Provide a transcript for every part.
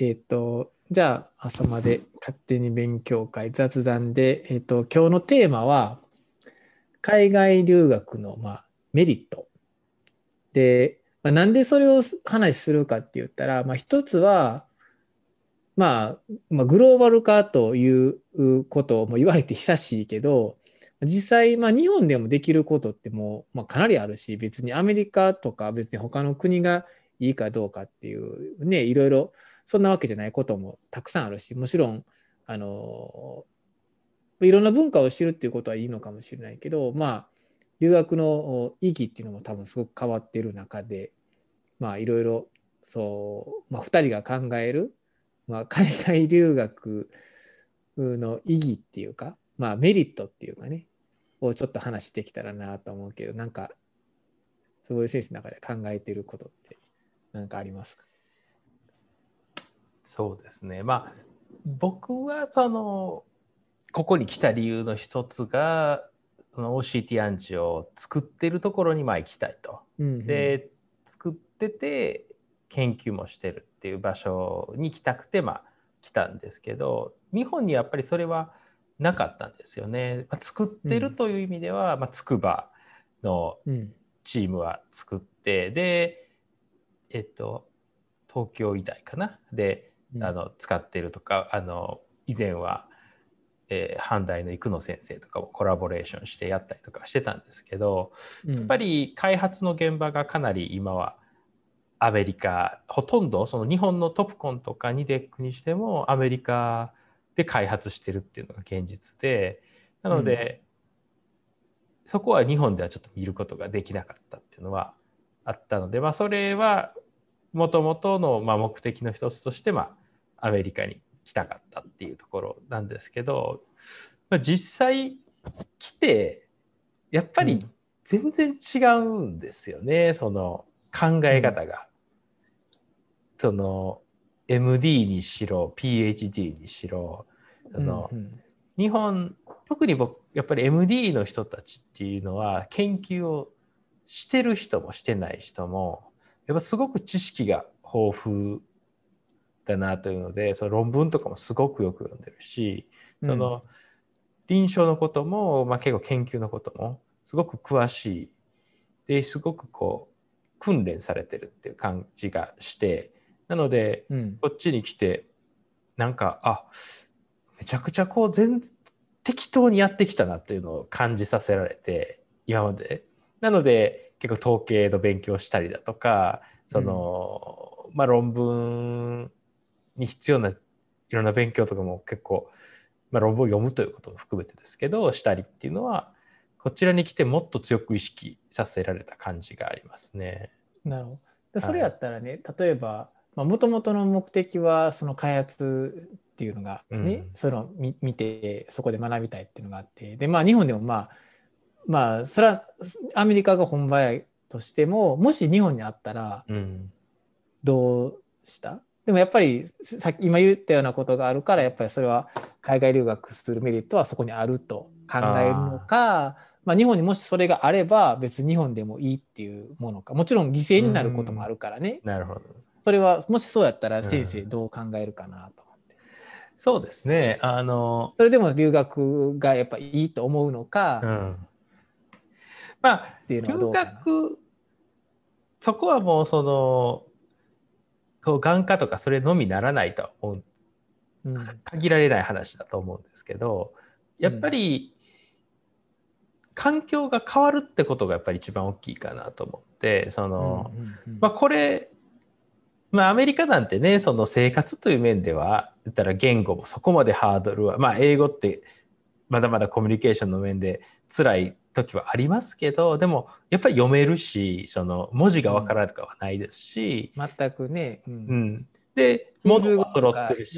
えっ、と、じゃあ朝まで勝手に勉強会雑談で、えっ、と、今日のテーマは、海外留学の、まあ、メリット。で、まあ、なんでそれを話するかって言ったら、まあ、一つは、まあ、まあ、グローバル化ということも言われて久しいけど、実際、まあ、日本でもできることってもう、まあ、かなりあるし、別にアメリカとか別に他の国がいいかどうかっていうね、いろいろそんなわけじゃないこともたくさんあるし、もちろん、あの、いろんな文化を知るっていうことはいいのかもしれないけど、まあ、留学の意義っていうのも多分すごく変わってる中で、まあ、いろいろ、そう、まあ、2人が考える、まあ、海外留学の意義っていうか、まあ、メリットっていうかね、をちょっと話してきたらなと思うけど、なんか、坪井先生の中で考えてることって何かありますか？そうですね。まあ、僕はその、ここに来た理由の一つが、その OCT アンチを作ってるところにまあ行きたいと。うんうん、で、作ってて研究もしてるっていう場所に来たくてまあ来たんですけど、日本にやっぱりそれはなかったんですよね。まあ、作ってるという意味では、うん、まあ、筑波のチームは作って、うん、で、えっと、東京医大かなで、あの使ってるとかあの以前は、えー、阪大の生野先生とかもコラボレーションしてやったりとかしてたんですけど、うん、やっぱり開発の現場がかなり今はアメリカほとんどその日本のトップコンとかニデックにしてもアメリカで開発してるっていうのが現実でなので、うん、そこは日本ではちょっと見ることができなかったっていうのはあったので、まあ、それはもともとのま目的の一つとして、まあ、アメリカに来たかったっていうところなんですけど、まあ、実際来てやっぱり全然違うんですよね、うん、その考え方が。うん、その MD にしろ PhD にしろその、うんうん、日本特に僕やっぱり MD の人たちっていうのは研究をしてる人もしてない人もやっぱすごく知識が豊富だなというのでその論文とかもすごくよく読んでるしその臨床のことも、まあ、結構研究のこともすごく詳しい。ですごくこう訓練されてるっていう感じがしてなので、うん、こっちに来てなんかあめちゃくちゃこう全適当にやってきたなっていうのを感じさせられて今まで。なので結構統計の勉強したりだとかその、うん、まあ論文に必要ないろんな勉強とかも結構、まあ、論文を読むということも含めてですけどしたりっていうのはこちらに来てもっと強く意識させられた感じがありますね。なるほど。それやったらね、はい、例えばもともとの目的はその開発っていうのがね、うん、その見見てそこで学びたいっていうのがあってでまあ日本でもまあまあそれはアメリカが本場やとしてももし日本にあったらどうした、うん、でもやっぱりさっき今言ったようなことがあるからやっぱりそれは海外留学するメリットはそこにあると考えるのかまあ、日本にもしそれがあれば別に日本でもいいっていうものかもちろん犠牲になることもあるからね、なるほど。それはもしそうやったら先生どう考えるかなと思って、うん、そうですね。あのそれでも留学がやっぱいいと思うのか、うん、まあ留学そこはもうそのこう眼科とかそれのみならないと思う、うん、限られない話だと思うんですけどやっぱり、環境が変わるってことがやっぱり一番大きいかなと思ってその、まあこれまあアメリカなんてねその生活という面では言ったら言語もそこまでハードルはまあ英語ってまだまだコミュニケーションの面で辛い時はありますけどでもやっぱり読めるしその文字がわからないとかはないですし、うん、全くね、うん、うん、で文字も揃ってるし。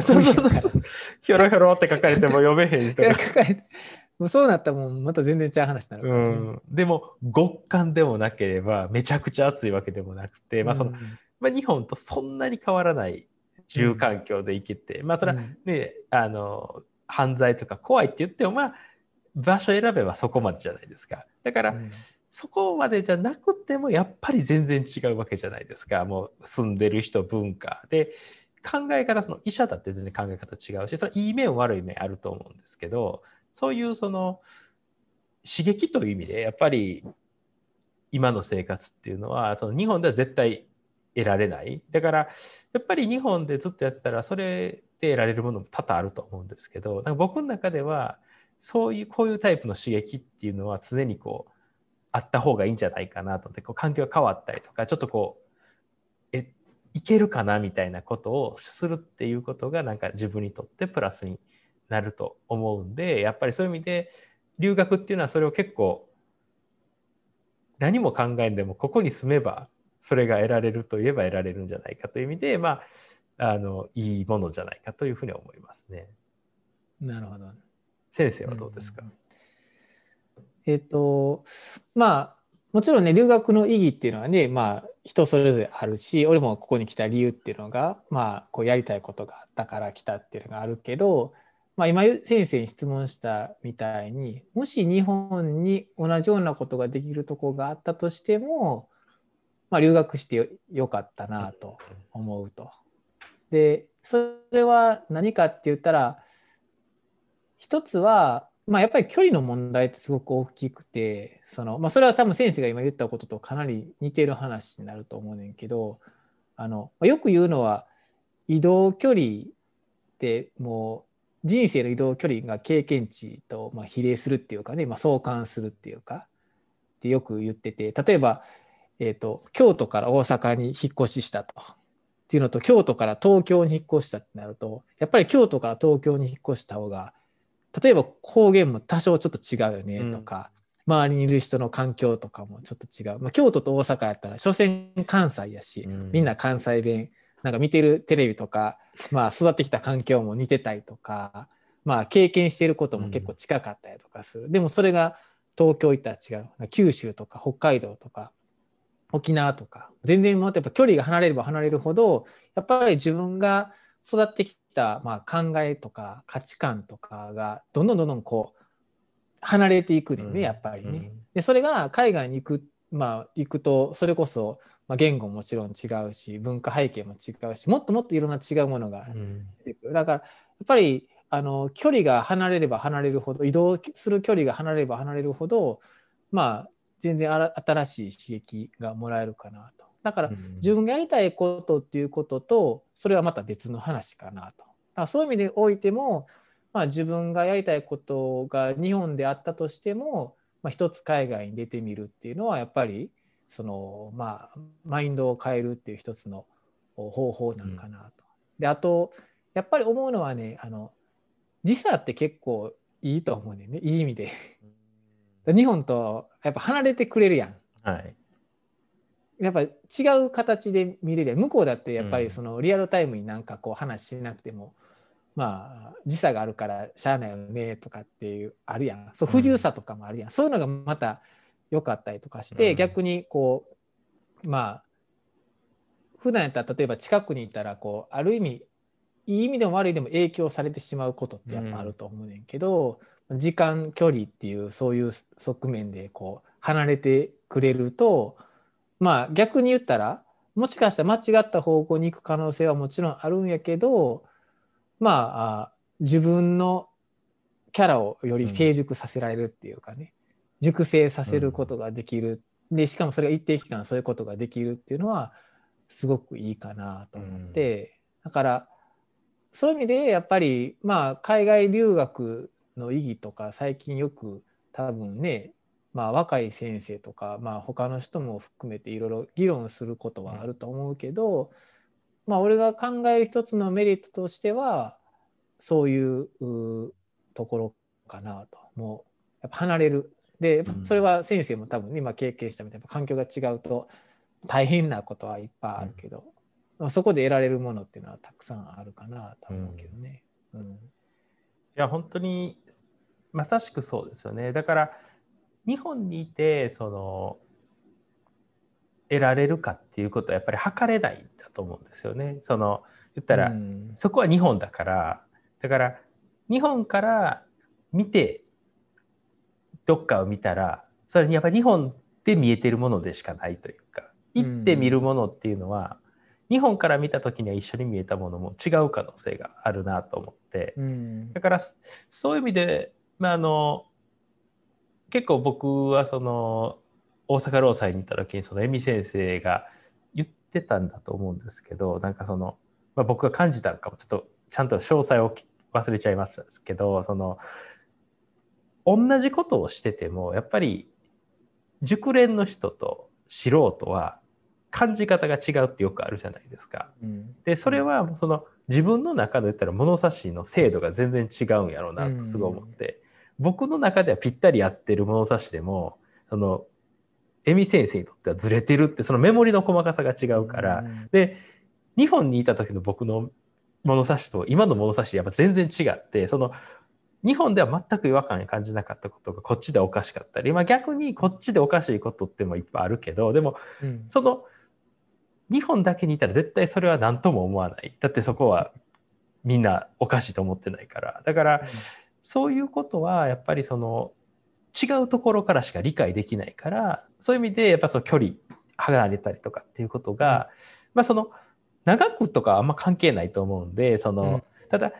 そうそうそう。ひょろひょろって書かれても読めへん人が。もうそうなったらもうまた全然違う話になるね、うん、でも極寒でもなければめちゃくちゃ暑いわけでもなくて、まあその、うん。まあ、日本とそんなに変わらない住環境で生きて、うん、まあそれはね、うん、あの犯罪とか怖いって言ってもまあ場所選べばそこまでじゃないですか。だから、そこまでじゃなくてもやっぱり全然違うわけじゃないですか。もう住んでる人文化で。考え方その医者だって全然考え方違うしそれいい面悪い面あると思うんですけどそういうその刺激という意味でやっぱり今の生活っていうのはその日本では絶対得られない。だからやっぱり日本でずっとやってたらそれで得られるものも多々あると思うんですけどなんか僕の中ではそういうこういうタイプの刺激っていうのは常にこうあった方がいいんじゃないかなと思ってこう環境が変わったりとかちょっとこうえいけるかなみたいなことをするっていうことがなんか自分にとってプラスになると思うんでやっぱりそういう意味で留学っていうのはそれを結構何も考えんでもここに住めばそれが得られるといえば得られるんじゃないかという意味でまああのいいものじゃないかというふうに思いますね。なるほど。先生はどうですか、うん、えっ、ー、とまあもちろんね留学の意義っていうのはねまあ人それぞれあるし俺もここに来た理由っていうのがまあこうやりたいことがあったから来たっていうのがあるけどまあ、今先生に質問したみたいにもし日本に同じようなことができるとこがあったとしても、まあ、留学してよかったなと思うと。でそれは何かって言ったら一つは、まあ、やっぱり距離の問題ってすごく大きくてその、まあ、それは多分先生が今言ったこととかなり似てる話になると思うねんけどあのよく言うのは移動距離ってもう人生の移動距離が経験値とま比例するっていうかね、まあ、相関するっていうかってよく言ってて例えば、えーと、京都から大阪に引っ越ししたと。っていうのと京都から東京に引っ越したってなるとやっぱり京都から東京に引っ越した方が例えば方言も多少ちょっと違うよねとか、うん、周りにいる人の環境とかもちょっと違う、まあ、京都と大阪やったら所詮関西やし、うん、みんな関西弁なんか見てるテレビとか、まあ、育ってきた環境も似てたりとか、まあ、経験していることも結構近かったりとかする、うん、でもそれが東京行ったら違う。九州とか北海道とか沖縄とか。全然もっとやっぱ距離が離れれば離れるほどやっぱり自分が育ってきた、まあ、考えとか価値観とかがどんどんどんどんこう離れていくね、うん、やっぱりね。でそれが海外に行くまあ行くとそれこそまあ、言語ももちろん違うし文化背景も違うしもっともっといろんな違うものが出てくる、うん、だからやっぱりあの距離が離れれば離れるほど移動する距離が離れれば離れるほどまあ全然新しい刺激がもらえるかなと。だから自分がやりたいことっていうこととそれはまた別の話かなとだそういう意味でおいても、まあ、自分がやりたいことが日本であったとしても、まあ、一つ海外に出てみるっていうのはやっぱりそのまあマインドを変えるっていう一つの方法なんかなと。うん、であとやっぱり思うのはねあの時差って結構いいと思うねいい意味で。日本とやっぱ離れてくれるやん。はい、やっぱ違う形で見れる向こうだってやっぱりそのリアルタイムになんかこう話しなくても、うん、まあ時差があるからしゃあないよねとかっていうあるやん。そう不自由さとかもあるやん、うん、そういうのがまた良かったりとかして、うん、逆にこうまあ普段やったら例えば近くにいたらこうある意味いい意味でも悪いでも影響されてしまうことってやっぱあると思うねんけど、うん、時間距離っていうそういう側面でこう離れてくれるとまあ逆に言ったらもしかしたら間違った方向に行く可能性はもちろんあるんやけどまあ自分のキャラをより成熟させられるっていうかね、熟成させることができる、うん、でしかもそれが一定期間そういうことができるっていうのはすごくいいかなと思って、うん、だからそういう意味でやっぱりまあ海外留学の意義とか最近よく多分ねまあ若い先生とかまあ他の人も含めていろいろ議論することはあると思うけど、まあ俺が考える一つのメリットとしてはそういうところかなと。もうやっぱ離れる。でそれは先生も多分今経験したみたいな環境が違うと大変なことはいっぱいあるけど、うん、そこで得られるものっていうのはたくさんあるかなと思うけどね。うん、うん、いや本当にまさしくそうですよね。だから日本にいてその得られるかっていうことはやっぱり測れないんだと思うんですよね。その言ったら、うん、そこは日本だから。だから日本から見てどっかを見たらそれにやっぱり日本って見えてるものでしかないというか行って見るものっていうのは、日本から見た時には一緒に見えたものも違う可能性があるなと思って、だからそういう意味で、まあ、あの結構僕はその大阪労災に行った時にその恵美先生が言ってたんだと思うんですけどなんかその、まあ、僕が感じたのかもちょっとちゃんと詳細を忘れちゃいましたけどその同じことをしててもやっぱり熟練の人と素人は感じ方が違うってよくあるじゃないですか。うん、でそれはその自分の中で言ったら物差しの精度が全然違うんやろうなとすごい思って、うん、僕の中ではぴったり合ってる物差しでもその恵美先生にとってはずれてるってそのメモリの細かさが違うから、うん、で日本にいた時の僕の物差しと今の物差しやっぱ全然違ってその日本では全く違和感に感じなかったことがこっちでおかしかったり、まあ、逆にこっちでおかしいことってもいっぱいあるけどでも、その日本だけにいたら絶対それは何とも思わない。だってそこはみんなおかしいと思ってないから。だから、うん、そういうことはやっぱりその違うところからしか理解できないからそういう意味でやっぱその距離離れたりとかっていうことが、うん、まあその長くとかあんま関係ないと思うんでその、うん、ただ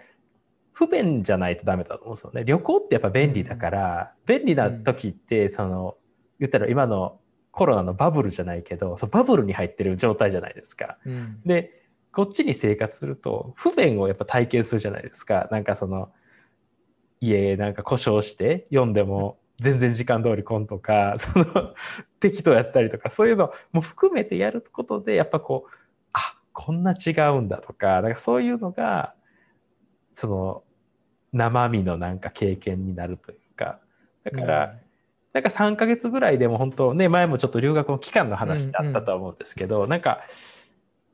不便じゃないとダメだと思うんですよね。旅行ってやっぱ便利だから、便利な時ってその言ったら今のコロナのバブルじゃないけどそのバブルに入ってる状態じゃないですか。うん、でこっちに生活すると不便をやっぱ体験するじゃないですか。なんかその家なんか故障して読んでも全然時間通り来んとか その適当やったりとかそういうのも含めてやることでやっぱこうあこんな違うんだとかなんかそういうのがその生身のなんか経験になるというかだから、なんか3ヶ月ぐらいでも本当ね前もちょっと留学の期間の話であったとは思うんですけど、うんうん、なんか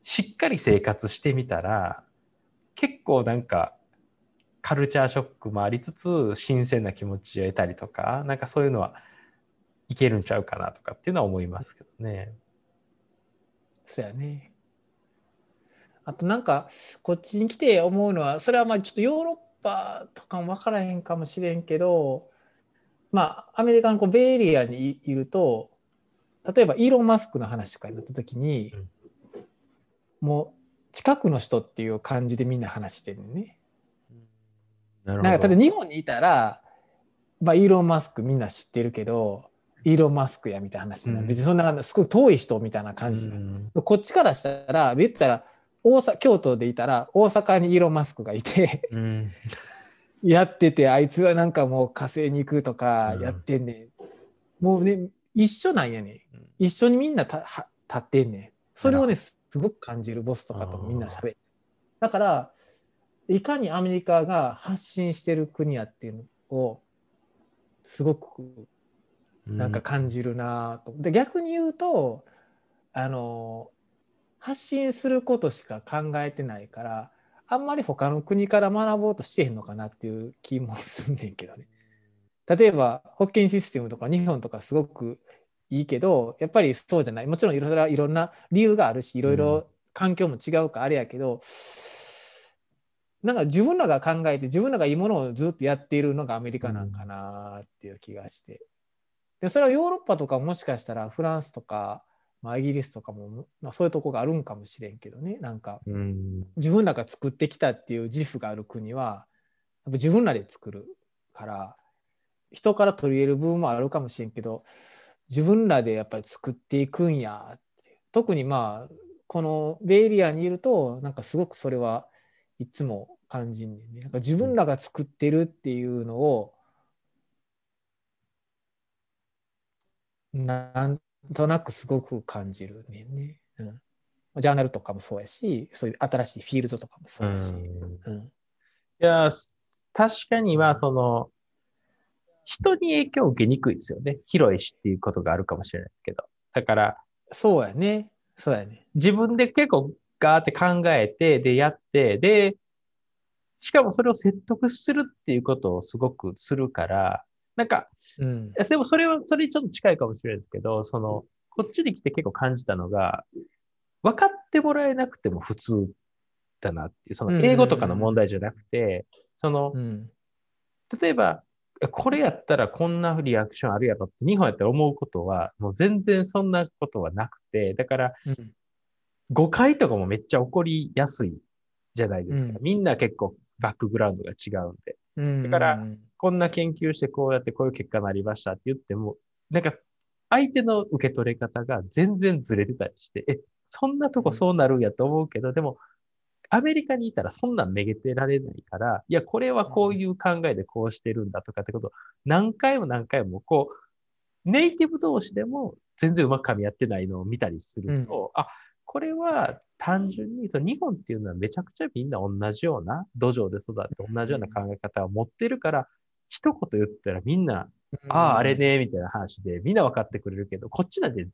しっかり生活してみたら結構なんかカルチャーショックもありつつ新鮮な気持ちを得たりとかなんかそういうのはいけるんちゃうかなとかっていうのは思いますけどね。そうやね。あとなんかこっちに来て思うのはそれはまあちょっとヨーロッパとかも分からへんかもしれんけどまあ、アメリカのこうベイエリアにいると、例えばイーロン・マスクの話とかになった時に、うん、もう近くの人っていう感じでみんな話してるね。なんか、例えば日本にいたら、まあ、イーロン・マスクみんな知ってるけど、イーロン・マスクやみたいな話な、うん、別にそんなすごい遠い人みたいな感じな、うん、こっちからしたら言ったら大阪京都でいたら大阪にイーロン・マスクがいて、うん、やってて、あいつはなんかもう火星に行くとかやってんねん。もうね、一緒なんやね、ん。一緒にみんなたは立ってんねん。それをね、すごく感じるボスとかとみんな喋る。だから、いかにアメリカが発信してる国やっていうのを、すごくなんか感じるなと。で、逆に言うと、あの、発信することしか考えてないから、あんまり他の国から学ぼうとしてへんのかなっていう気もすんねんけどね。例えば保険システムとか日本とかすごくいいけどやっぱりそうじゃないもちろんいろいろんな理由があるしいろいろ環境も違うかあれやけど、うん、なんか自分らが考えて自分らがいいものをずっとやっているのがアメリカなんかなっていう気がして。でそれはヨーロッパとかもしかしたらフランスとかまあ、イギリスとかも、まあ、そういうとこがあるんかもしれんけどね。なんか、自分らが作ってきたっていう自負がある国はやっぱ自分らで作るから人から取り入れる部分もあるかもしれんけど自分らでやっぱり作っていくんやって。特にまあこのベイエリアにいるとなんかすごくそれはいつも感じんねんね。なんか自分らが作ってるっていうのをなんとなくすごく感じるねね、うん。ジャーナルとかもそうやし、そういう新しいフィールドとかもそうやし。うん、いや、確かには、その、人に影響を受けにくいですよね。広いしっていうことがあるかもしれないですけど。だから、そうやね。そうやね。自分で結構ガーって考えて、で、やって、で、しかもそれを説得するっていうことをすごくするから、なんか、うん、でもそれは、それにちょっと近いかもしれないですけど、その、こっちに来て結構感じたのが、分かってもらえなくても普通だなっていう、その英語とかの問題じゃなくて、その、うん、例えば、これやったらこんなリアクションあるやろって日本やったら思うことはもう全然そんなことはなくて、だから、誤解とかもめっちゃ起こりやすいじゃないですか。うん、みんな結構バックグラウンドが違うんで。だから、こんな研究してこうやってこういう結果になりましたって言っても、なんか相手の受け取れ方が全然ずれてたりして、え、そんなとこそうなるんやと思うけど、でも、アメリカにいたらそんなんめげてられないから、いや、これはこういう考えでこうしてるんだとかってことを何回も何回もこう、ネイティブ同士でも全然うまく噛み合ってないのを見たりすると、うん、あ、これは単純に日本っていうのはめちゃくちゃみんな同じような土壌で育って同じような考え方を持ってるから、一言言ったらみんな、ああ、あれね、みたいな話でみんな分かってくれるけど、こっちなんて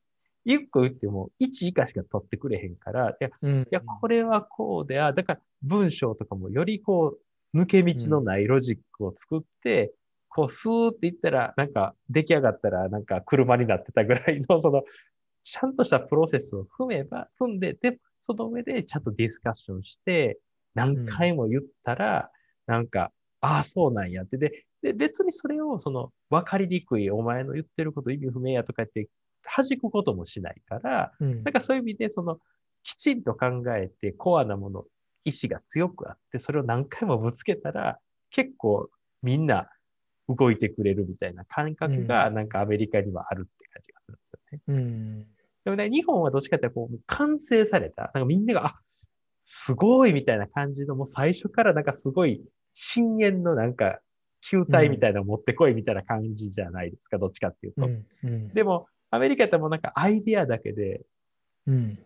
一個言っても1以下しか取ってくれへんから、いや、うん、いやこれはこうで、あ、だから文章とかもよりこう、抜け道のないロジックを作って、うん、こう、スーって言ったら、なんか出来上がったら、なんか車になってたぐらいの、その、ちゃんとしたプロセスを踏めば、踏んで、で、その上でちゃんとディスカッションして、何回も言ったら、うん、なんか、ああ、そうなんやって。で、で別にそれを、その、わかりにくい、お前の言ってること意味不明やとか言って弾くこともしないから、うん、なんかそういう意味で、その、きちんと考えて、コアなもの、意志が強くあって、それを何回もぶつけたら、結構みんな動いてくれるみたいな感覚が、なんかアメリカにはあるって感じがするんですよね。うん、でもね、日本はどっちかっていうと、こう、完成された、なんかみんなが、あ、すごいみたいな感じの、もう最初からなんかすごい深淵のなんか球体みたいなの持ってこいみたいな感じじゃないですか、どっちかっていうと。うんうん、でも、アメリカってもうなんかアイディアだけで、うん、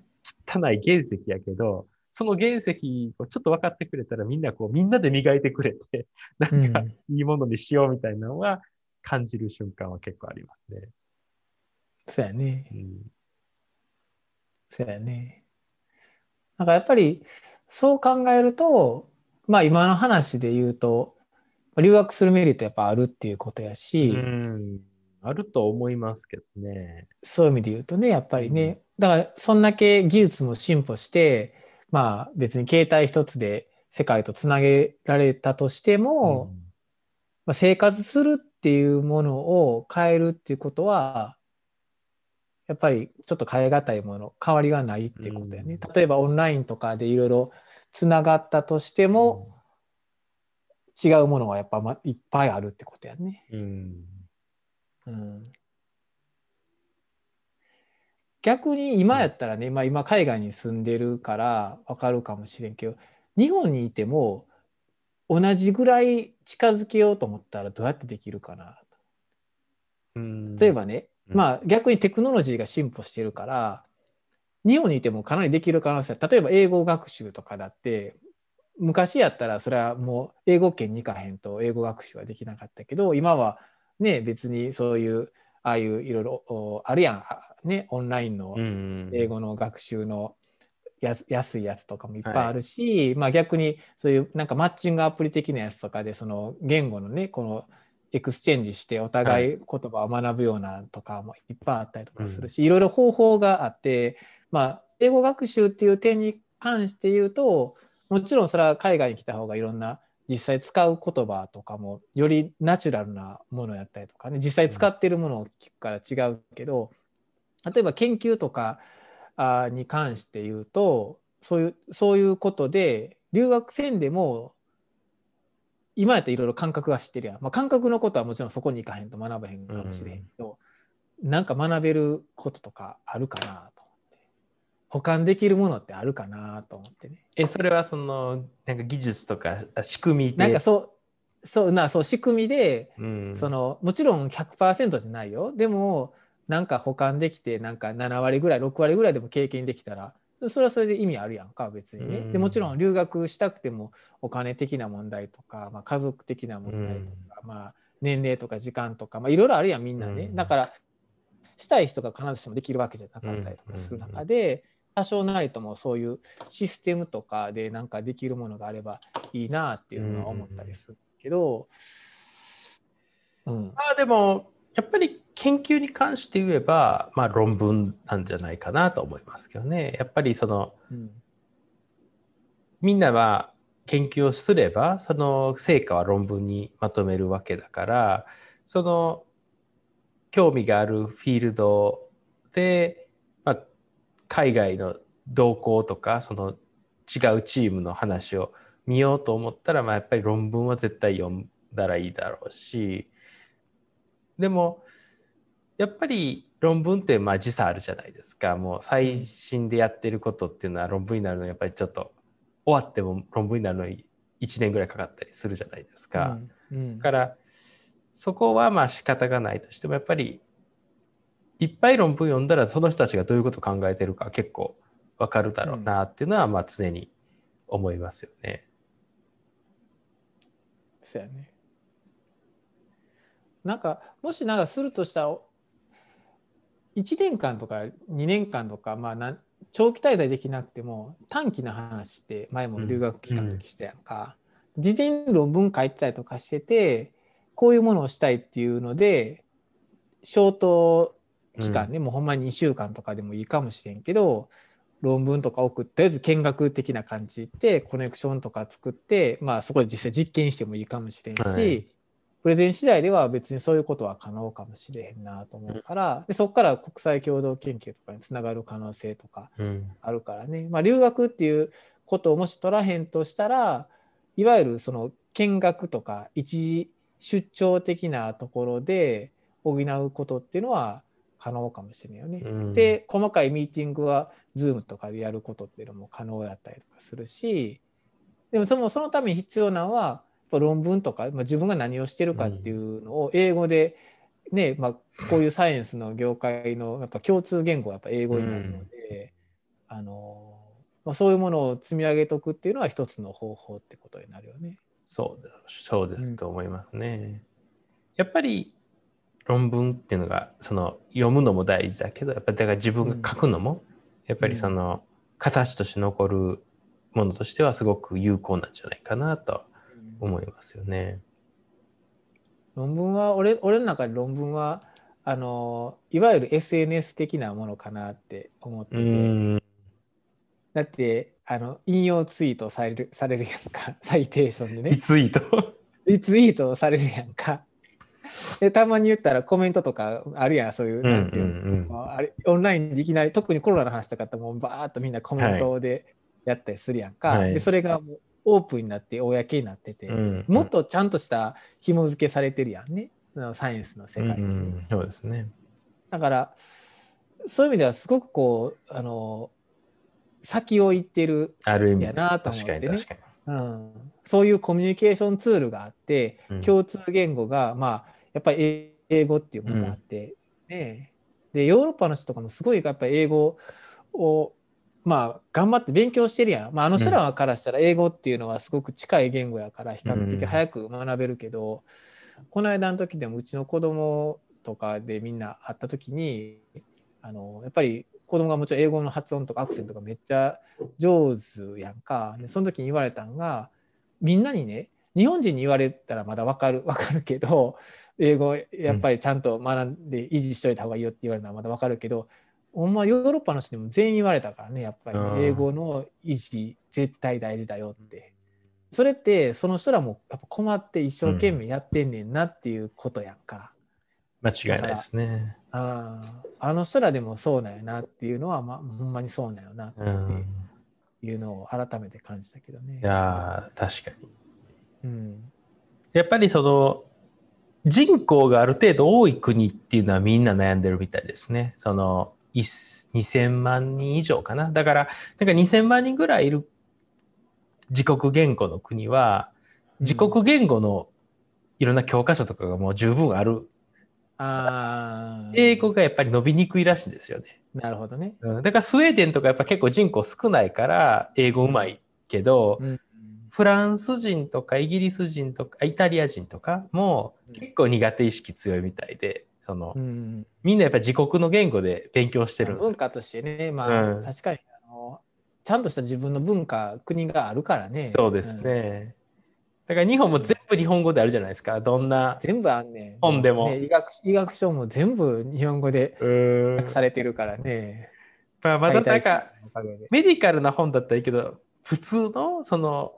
汚い原石やけど、その原石をちょっと分かってくれたらみんなこう、みんなで磨いてくれて、なんかいいものにしようみたいなのは感じる瞬間は結構ありますね。そうやね。うん、そうやね。なんかやっぱりそう考えると、まあ今の話で言うと、留学するメリットやっぱあるっていうことやし、うんあると思いますけどね。そういう意味で言うとね、やっぱりね、だからそんだけ技術も進歩して、まあ別に携帯一つで世界とつなげられたとしても、うん、まあ、生活するっていうものを変えるっていうことは、やっぱりちょっと変え難いもの、変わりがないっていうことだよね。うん、例えばオンラインとかでいろいろつながったとしても、違うものがやっぱいっぱいあるってことやね。うんうん、逆に今やったらね、まあ、今海外に住んでるから分かるかもしれんけど日本にいても同じぐらい近づけようと思ったらどうやってできるかなと。例えばね、まあ逆にテクノロジーが進歩してるから日本にいてもかなりできる可能性例えば英語学習とかだって昔やったらそれはもう英語圏に行かへんと英語学習はできなかったけど今はね、別にそういうああいういろいろあるやん、ね、オンラインの英語の学習のや安いやつとかもいっぱいあるし、はい、まあ逆にそういうなんかマッチングアプリ的なやつとかでその言語のねこのエクスチェンジしてお互い言葉を学ぶようなとかもいっぱいあったりとかするし、いろいろ方法があってまあ英語学習っていう点に関して言うともちろんそれは海外に来た方がいろんな実際使う言葉とかもよりナチュラルなものやったりとかね実際使ってるものを聞くから違うけど例えば研究とかに関して言うとそういうそういうことで留学生でも今やったらいろいろ感覚は知ってるやん、まあ、感覚のことはもちろんそこに行かへんと学べへんかもしれへんけど、うん、なんか学べることとかあるかなと保管できるものってあるかなと思ってね。え、それはその、なんか技術とか仕組みで？なんかそう、そうな、そう、仕組みで、うん、その、もちろん100%じゃないよ。でも、なんか保管できて、なんか7割ぐらい、6割ぐらいでも経験できたら、それはそれで意味あるやんか、別にね。うん、でもちろん留学したくても、お金的な問題とか、まあ、家族的な問題とか、うん、まあ、年齢とか時間とか、まあ、いろいろあるやん、みんなね。だから、したい人が必ずしもできるわけじゃなかったりとかする中で、多少なりともそういうシステムとかでなんかできるものがあればいいなっていうのは思ったりするけど、うん、あでもやっぱり研究に関して言えば、まあ、論文なんじゃないかなと思いますけどね。やっぱりその、うん、みんなは研究をすればその成果は論文にまとめるわけだからその興味があるフィールドで、まあ、海外の動向とかその違うチームの話を見ようと思ったら、まあ、やっぱり論文は絶対読んだらいいだろうしでもやっぱり論文ってまあ時差あるじゃないですかもう最新でやってることっていうのは論文になるのにやっぱりちょっと終わっても論文になるのに1年ぐらいかかったりするじゃないですか。うんうん、だからそこはまあ仕方がないとしてもやっぱりいっぱい論文読んだらその人たちがどういうことを考えてるか結構わかるだろうなっていうのはまあ常に思いますよね。そうやね。なんかもしなんかするとしたら1年間とか2年間とか、まあ、長期滞在できなくても短期の話って前も留学期間の時したやんか、うん、事前に論文書いてたりとかしててこういうものをしたいっていうのでショート期間ね、うん、もうほんまに2週間とかでもいいかもしれんけど論文とか送ってとりあえず見学的な感じでコネクションとか作って、まあ、そこで実際実験してもいいかもしれんし、はいプレゼン次第では別にそういうことは可能かもしれへんなと思うから、でそこから国際共同研究とかにつながる可能性とかあるからね、うん、まあ、留学っていうことをもし取らへんとしたらいわゆるその見学とか一時出張的なところで補うことっていうのは可能かもしれないよね。うん、で細かいミーティングは Zoom とかでやることっていうのも可能やったりとかするしでもそのそのために必要なのは論文とか、まあ、自分が何をしてるかっていうのを英語で、ねまあ、こういうサイエンスの業界のやっぱ共通言語はやっぱ英語になるので、うん、あのまあ、そういうものを積み上げとくっていうのは一つの方法ってことになるよね。そうそうですと思いますね。うん、やっぱり論文っていうのがその読むのも大事だけどやっぱりだから自分が書くのも、やっぱりその形として残るものとしてはすごく有効なんじゃないかなと思いますよね。論文は俺俺の中で論文はあのいわゆる SNS 的なものかなって思ってて。だってあの引用ツイートされるされるやんか。サイテーションでね。リツイート？リツイートされるやんか。でたまに言ったらコメントとかあるやん。そういう,、なんていう、あれオンラインでいきなり特にコロナの話とかってもうバーッとみんなコメントでやったりするやんか、はい、でそれがもうオープンになって公になってて、うん、もっとちゃんとした紐付けされてるやんね。サイエンスの世界、うん、そうですね。だからそういう意味ではすごくこうあの先を行ってるやなと思ってね。うん、そういうコミュニケーションツールがあって、共通言語がまあやっぱり英語っていうものがあって、ね。でヨーロッパの人とかもすごいやっぱり英語をまあ頑張って勉強してるやん、まあ、あの人らからしたら英語っていうのはすごく近い言語やから比較的早く学べるけど、うん、この間の時でもうちの子供とかでみんな会った時にあのやっぱり子供がもちろん英語の発音とかアクセントがめっちゃ上手やんか。でその時に言われたんがみんなにね日本人に言われたらまだ分かる分かるけど英語やっぱりちゃんと学んで維持しといた方がいいよって言われるのはまだ分かるけどほんまヨーロッパの人にも全員言われたからねやっぱり、英語の維持絶対大事だよって。それってその人らもやっぱ困って一生懸命やってんねんなっていうことやんか。うん、間違いないですね。ああの人らでもそうなんやなっていうのは、まあ、ほんまにそうなんよなっていうのを改めて感じたけどね。いや確かに。うん、やっぱりその人口がある程度多い国っていうのはみんな悩んでるみたいですね。その2000万人以上かな。だから、なんか2000万人ぐらいいる自国言語の国は、自国言語のいろんな教科書とかがもう十分ある。あ英語がやっぱり伸びにくいらしいんですよね。なるほどね。うん、だからスウェーデンとかやっぱ結構人口少ないから英語うまいけど、うん、フランス人とかイギリス人とかイタリア人とかも結構苦手意識強いみたいで、その、うん、みんなやっぱり自国の言語で勉強してるんです文化としてね、まあ、うん、確かにあのちゃんとした自分の文化国があるからね。そうですね、だから日本も全部日本語であるじゃないですか。どんな全部あんね本でも、ね、医学医学書も全部日本語で訳されてるからね。まあ、まだなんかメディカルな本だったらいいけど普通のその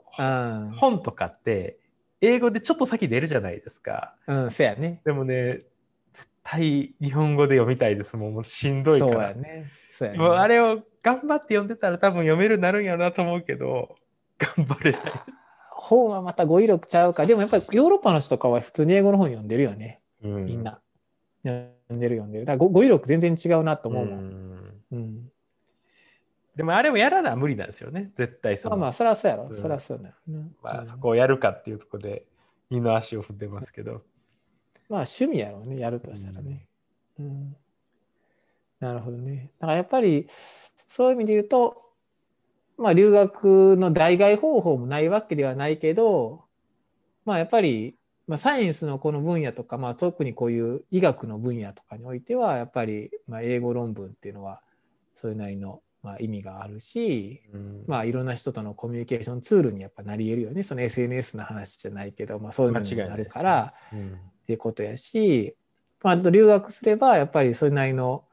本とかって英語でちょっと先出るじゃないですか。うん、そうやね。でもね、絶対日本語で読みたいですもん。もうしんどいから。そうやね。ね。もうあれを頑張って読んでたら多分読めるようになるんやなと思うけど、頑張れない。本はまた語彙力ちゃうか。でもやっぱりヨーロッパの人とかは普通に英語の本読んでるよね。うん、みんな。読んでる読んでる。だから語彙力全然違うなと思うもん。うん、うんでもあれをやらな無理なんですよね、絶対その。まあまあ、そりゃそうやろ、うん、そりゃそうだよ、ね。まあ、そこをやるかっていうところで、二の足を踏んでますけど。まあ、趣味やろうね、やるとしたらね。うん、うん、なるほどね。だからやっぱり、そういう意味で言うと、まあ、留学の代替方法もないわけではないけど、まあ、やっぱり、まあ、サイエンスのこの分野とか、まあ、特にこういう医学の分野とかにおいては、やっぱり、まあ、英語論文っていうのは、それなりのまあ、意味があるし、うん、まあいろんな人とのコミュニケーションツールにやっぱなり得るよね。その SNS の話じゃないけど、まあ、そういうのになるから、ね。うん、っていうことやし、まあ、あと留学すればやっぱりそれなりの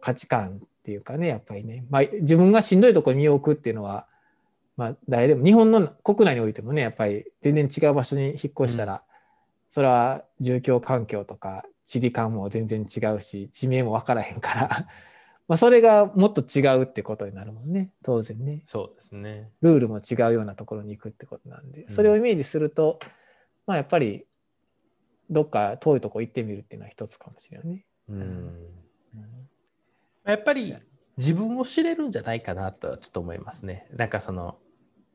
価値観っていうかねやっぱりね、まあ、自分がしんどいところに身を置くっていうのは、まあ、誰でも日本の国内においてもねやっぱり全然違う場所に引っ越したら、うん、それは住居環境とか地理感も全然違うし地名も分からへんから まあ、それがもっと違うってことになるもんね当然ね。そうですね。ルールも違うようなところに行くってことなんでそれをイメージすると、うん、まあやっぱりどっか遠いとこ行ってみるっていうのは一つかもしれないね。うん、うん、やっぱり自分を知れるんじゃないかなとはちょっと思いますね。なんかその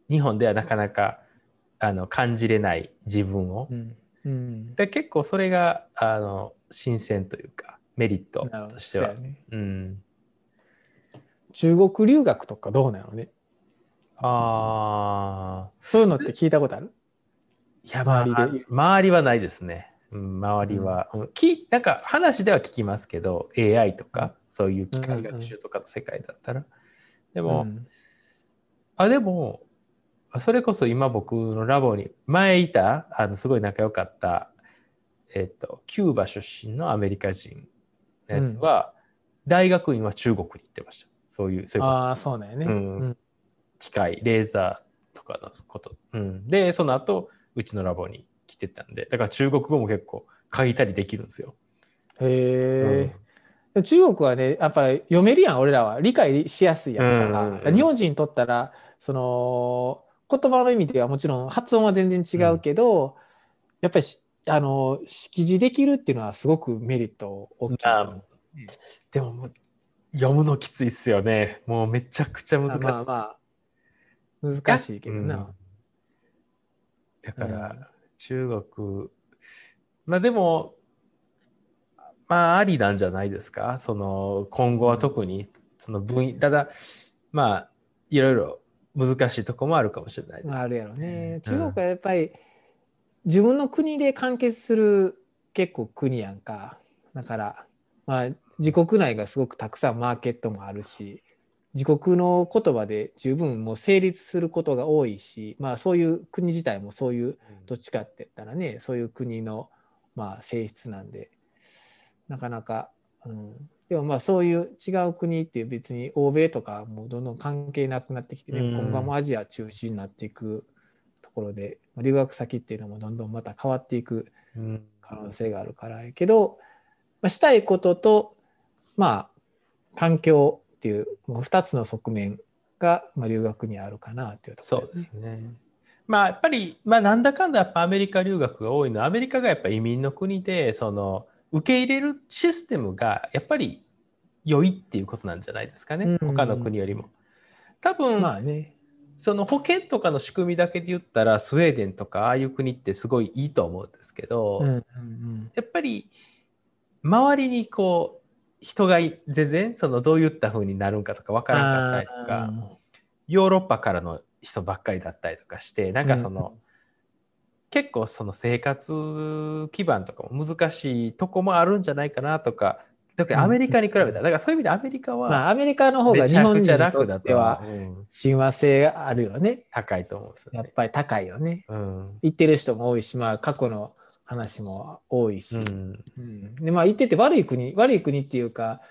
日本ではなかなかあの感じれない自分を。うんうん、で結構それがあの新鮮というかメリットとしては。ね、うん中国留学とかどうなのね？ああ。そういうのって聞いたことある？いや、周りで。周りはないですね。うん、周りは、うん、きなんか話では聞きますけど AI とか、そういう機械学習とかの世界だったら、でも、うん、あでもそれこそ今僕のラボに前いたあのすごい仲良かった、えっと、キューバ出身のアメリカ人のやつは、大学院は中国に行ってました。そういう、そういうああ、そうだよね、うん。機械、レーザーとかのこと。うん、で、その後、うちのラボに来てたんで、だから中国語も結構書いたりできるんですよ。へえ、うん、中国はね、やっぱり読めるやん、俺らは。理解しやすいやんから。日本人にとったら、その、言葉の意味ではもちろん発音は全然違うけど、うん、やっぱりあの識字できるっていうのはすごくメリット大きい。でも読むのきついっすよね。もうめちゃくちゃ難しい。まあまあ、難しいけどな。うん、だから、中国、まあでも、まあありなんじゃないですか？その今後は特にその分ただまあいろいろ難しいとこもあるかもしれないです、ね。あるやろね。中国はやっぱり、自分の国で完結する結構国やんか。だからまあ自国内がすごくたくさんマーケットもあるし自国の言葉で十分もう成立することが多いし、まあ、そういう国自体もそういうどっちかって言ったらねそういう国のまあ性質なんでなかなか、うん、でもまあそういう違う国っていう別に欧米とかもどんどん関係なくなってきてね、今後もアジア中心になっていくところで留学先っていうのもどんどんまた変わっていく可能性があるからやけど、まあ、したいこととまあ環境っていうもう2つの側面が、まあ、留学にあるかなというところですね。そうですね。まあやっぱり、まあ、なんだかんだやっぱアメリカ留学が多いのはアメリカがやっぱ移民の国でその受け入れるシステムがやっぱり良いっていうことなんじゃないですかね、うん、他の国よりも。多分、まあね、その保険とかの仕組みだけで言ったらスウェーデンとかああいう国ってすごいいいと思うんですけど、うんうんうん、やっぱり周りにこう人が全然そのどういった風になるんかとか分からなかったりとかヨーロッパからの人ばっかりだったりとかしてなんかその、うん、結構その生活基盤とかも難しいとこもあるんじゃないかなとか特にアメリカに比べたら、だからそういう意味でアメリカは、まあ、アメリカの方が日本人にとっては親和性があるよね。高いと思うんですよね。やっぱり高いよね。うん、行ってる人も多いし、まあ過去の話も多いし、うん。うん、でまあ言ってて悪い国悪い国っていうか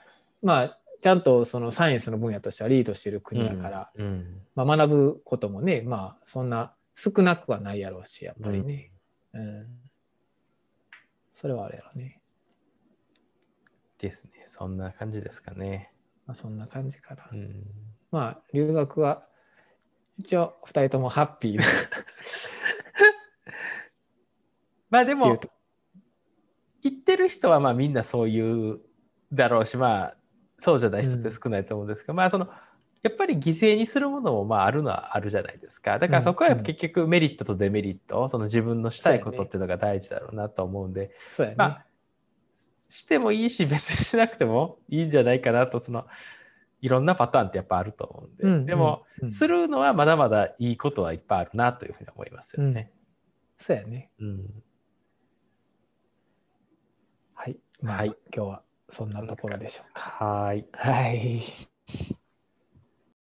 まあちゃんとそのサイエンスの分野としてはリードしてる国だから、うん。うん、まあ、学ぶこともねまあそんな少なくはないやろうしやっぱりね、うん、うん、それはあれやろね。ですね。そんな感じですかね。まあそんな感じかな、まあ留学は一応2人ともハッピーな まあでも言ってる人はまあみんなそういうだろうしまあそうじゃない人って少ないと思うんですけど、うん、まあそのやっぱり犠牲にするものもまああるのはあるじゃないですか。だからそこは結局メリットとデメリット、その自分のしたいことっていうのが大事だろうなと思うんで、ね、まあしてもいいし別にしなくてもいいんじゃないかなとそのいろんなパターンってやっぱあると思うんで、うん、でも、うん、するのはまだまだいいことはいっぱいあるなというふうに思いますよね。うん、そうやね。うん、はい、まあ、はい、今日はそんなところでしょうか。はい。はい。